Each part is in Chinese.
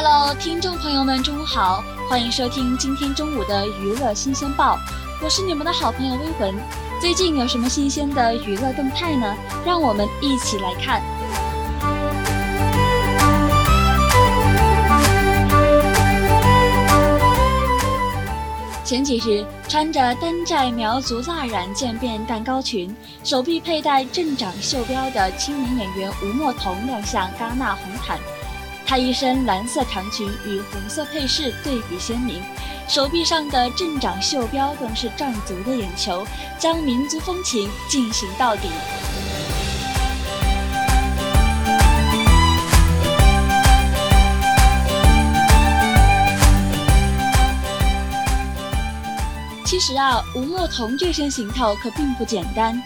Hello，听众朋友们，中午好，欢迎收听今天中午的娱乐新鲜报，我是你们的好朋友微文。最近有什么新鲜的娱乐动态呢？让我们一起来看。前几日，穿着丹寨苗族蜡染渐变蛋糕裙，手臂佩戴镇长袖标的青年演员吴莫童亮相戛纳红毯。她一身蓝色长裙与红色配饰对比鲜明，手臂上的镇长袖标更是赚足的眼球，将民族风情进行到底。其实啊，吴莫童这身行头可并不简单，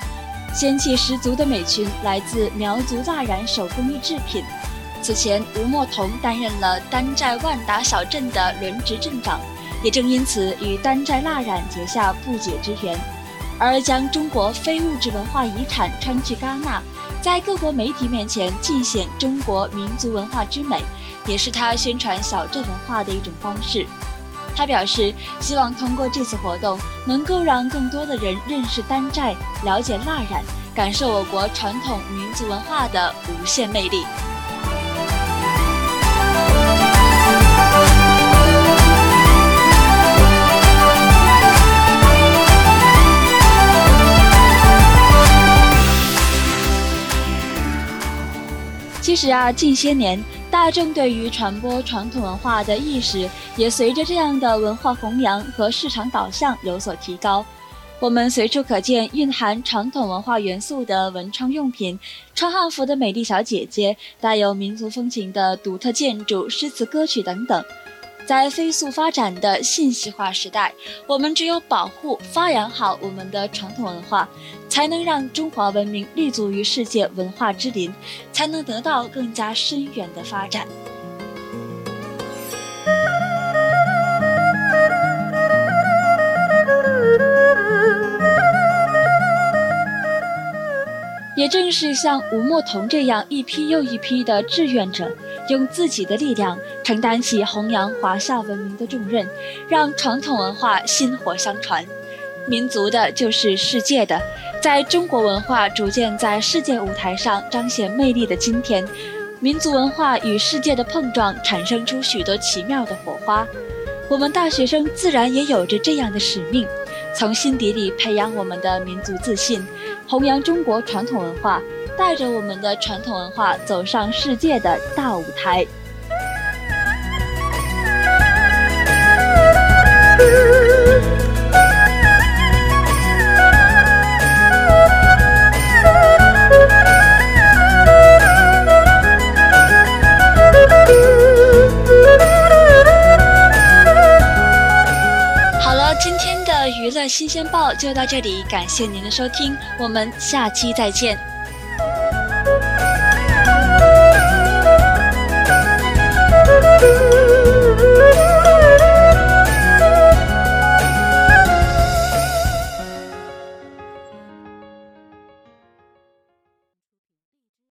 仙气十足的美裙来自苗族蜡染手工艺制品。此前，吴莫彤担任了丹寨万达小镇的轮值镇长，也正因此与丹寨蜡染结下不解之缘。而将中国非物质文化遗产穿去戛纳，在各国媒体面前尽显中国民族文化之美，也是他宣传小镇文化的一种方式。他表示，希望通过这次活动，能够让更多的人认识丹寨，了解蜡染，感受我国传统民族文化的无限魅力。其实啊，近些年大众对于传播传统文化的意识也随着这样的文化弘扬和市场导向有所提高。我们随处可见蕴含传统文化元素的文创用品、穿汉服的美丽小姐姐、带有民族风情的独特建筑、诗词歌曲等等。在飞速发展的信息化时代，我们只有保护、发扬好我们的传统文化，才能让中华文明立足于世界文化之林，才能得到更加深远的发展。也正是像吴莫童这样一批又一批的志愿者。用自己的力量承担起弘扬华夏文明的重任，让传统文化薪火相传。民族的就是世界的，在中国文化逐渐在世界舞台上彰显魅力的今天，民族文化与世界的碰撞产生出许多奇妙的火花。我们大学生自然也有着这样的使命，从心底里培养我们的民族自信，弘扬中国传统文化。带着我们的传统文化走上世界的大舞台。今天的娱乐新鲜报就到这里，感谢您的收听，我们下期再见。